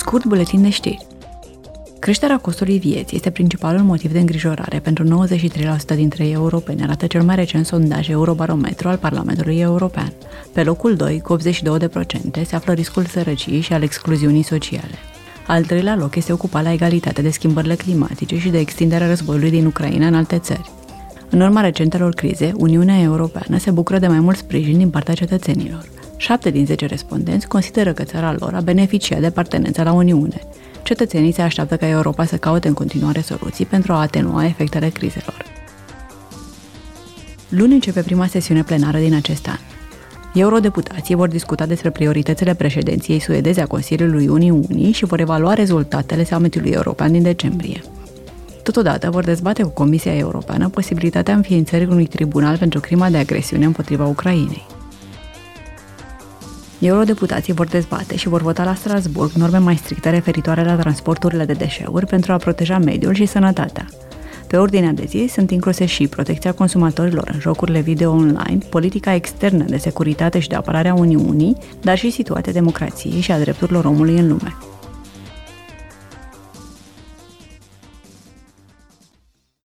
Scurt buletin de știri. Creșterea costului vieții este principalul motiv de îngrijorare pentru 93% dintre ei europeni, arată cel mai recent sondaj Eurobarometru al Parlamentului European. Pe locul 2, cu 82%, se află riscul sărăciei și al excluziunii sociale. Al treilea loc este ocupat la egalitate de schimbările climatice și de extinderea războiului din Ucraina în alte țări. În urma recentelor crize, Uniunea Europeană se bucură de mai mult sprijin din partea cetățenilor. 7 din 10 respondenți consideră că țara lor a beneficiat de partenența la Uniune. Cetățenii se așteaptă ca Europa să caute în continuare soluții pentru a atenua efectele crizelor. Luni începe prima sesiune plenară din acest an. Eurodeputații vor discuta despre prioritățile președinției suedeze a Consiliului Uniunii și vor evalua rezultatele summitului european din decembrie. Totodată vor dezbate cu Comisia Europeană posibilitatea înființării unui tribunal pentru crima de agresiune împotriva Ucrainei. Eurodeputații vor dezbate și vor vota la Strasburg norme mai stricte referitoare la transporturile de deșeuri pentru a proteja mediul și sănătatea. Pe ordinea de zi sunt incluse și protecția consumatorilor în jocurile video online, politica externă de securitate și de apărare a Uniunii, dar și situația democrației și a drepturilor omului în lume.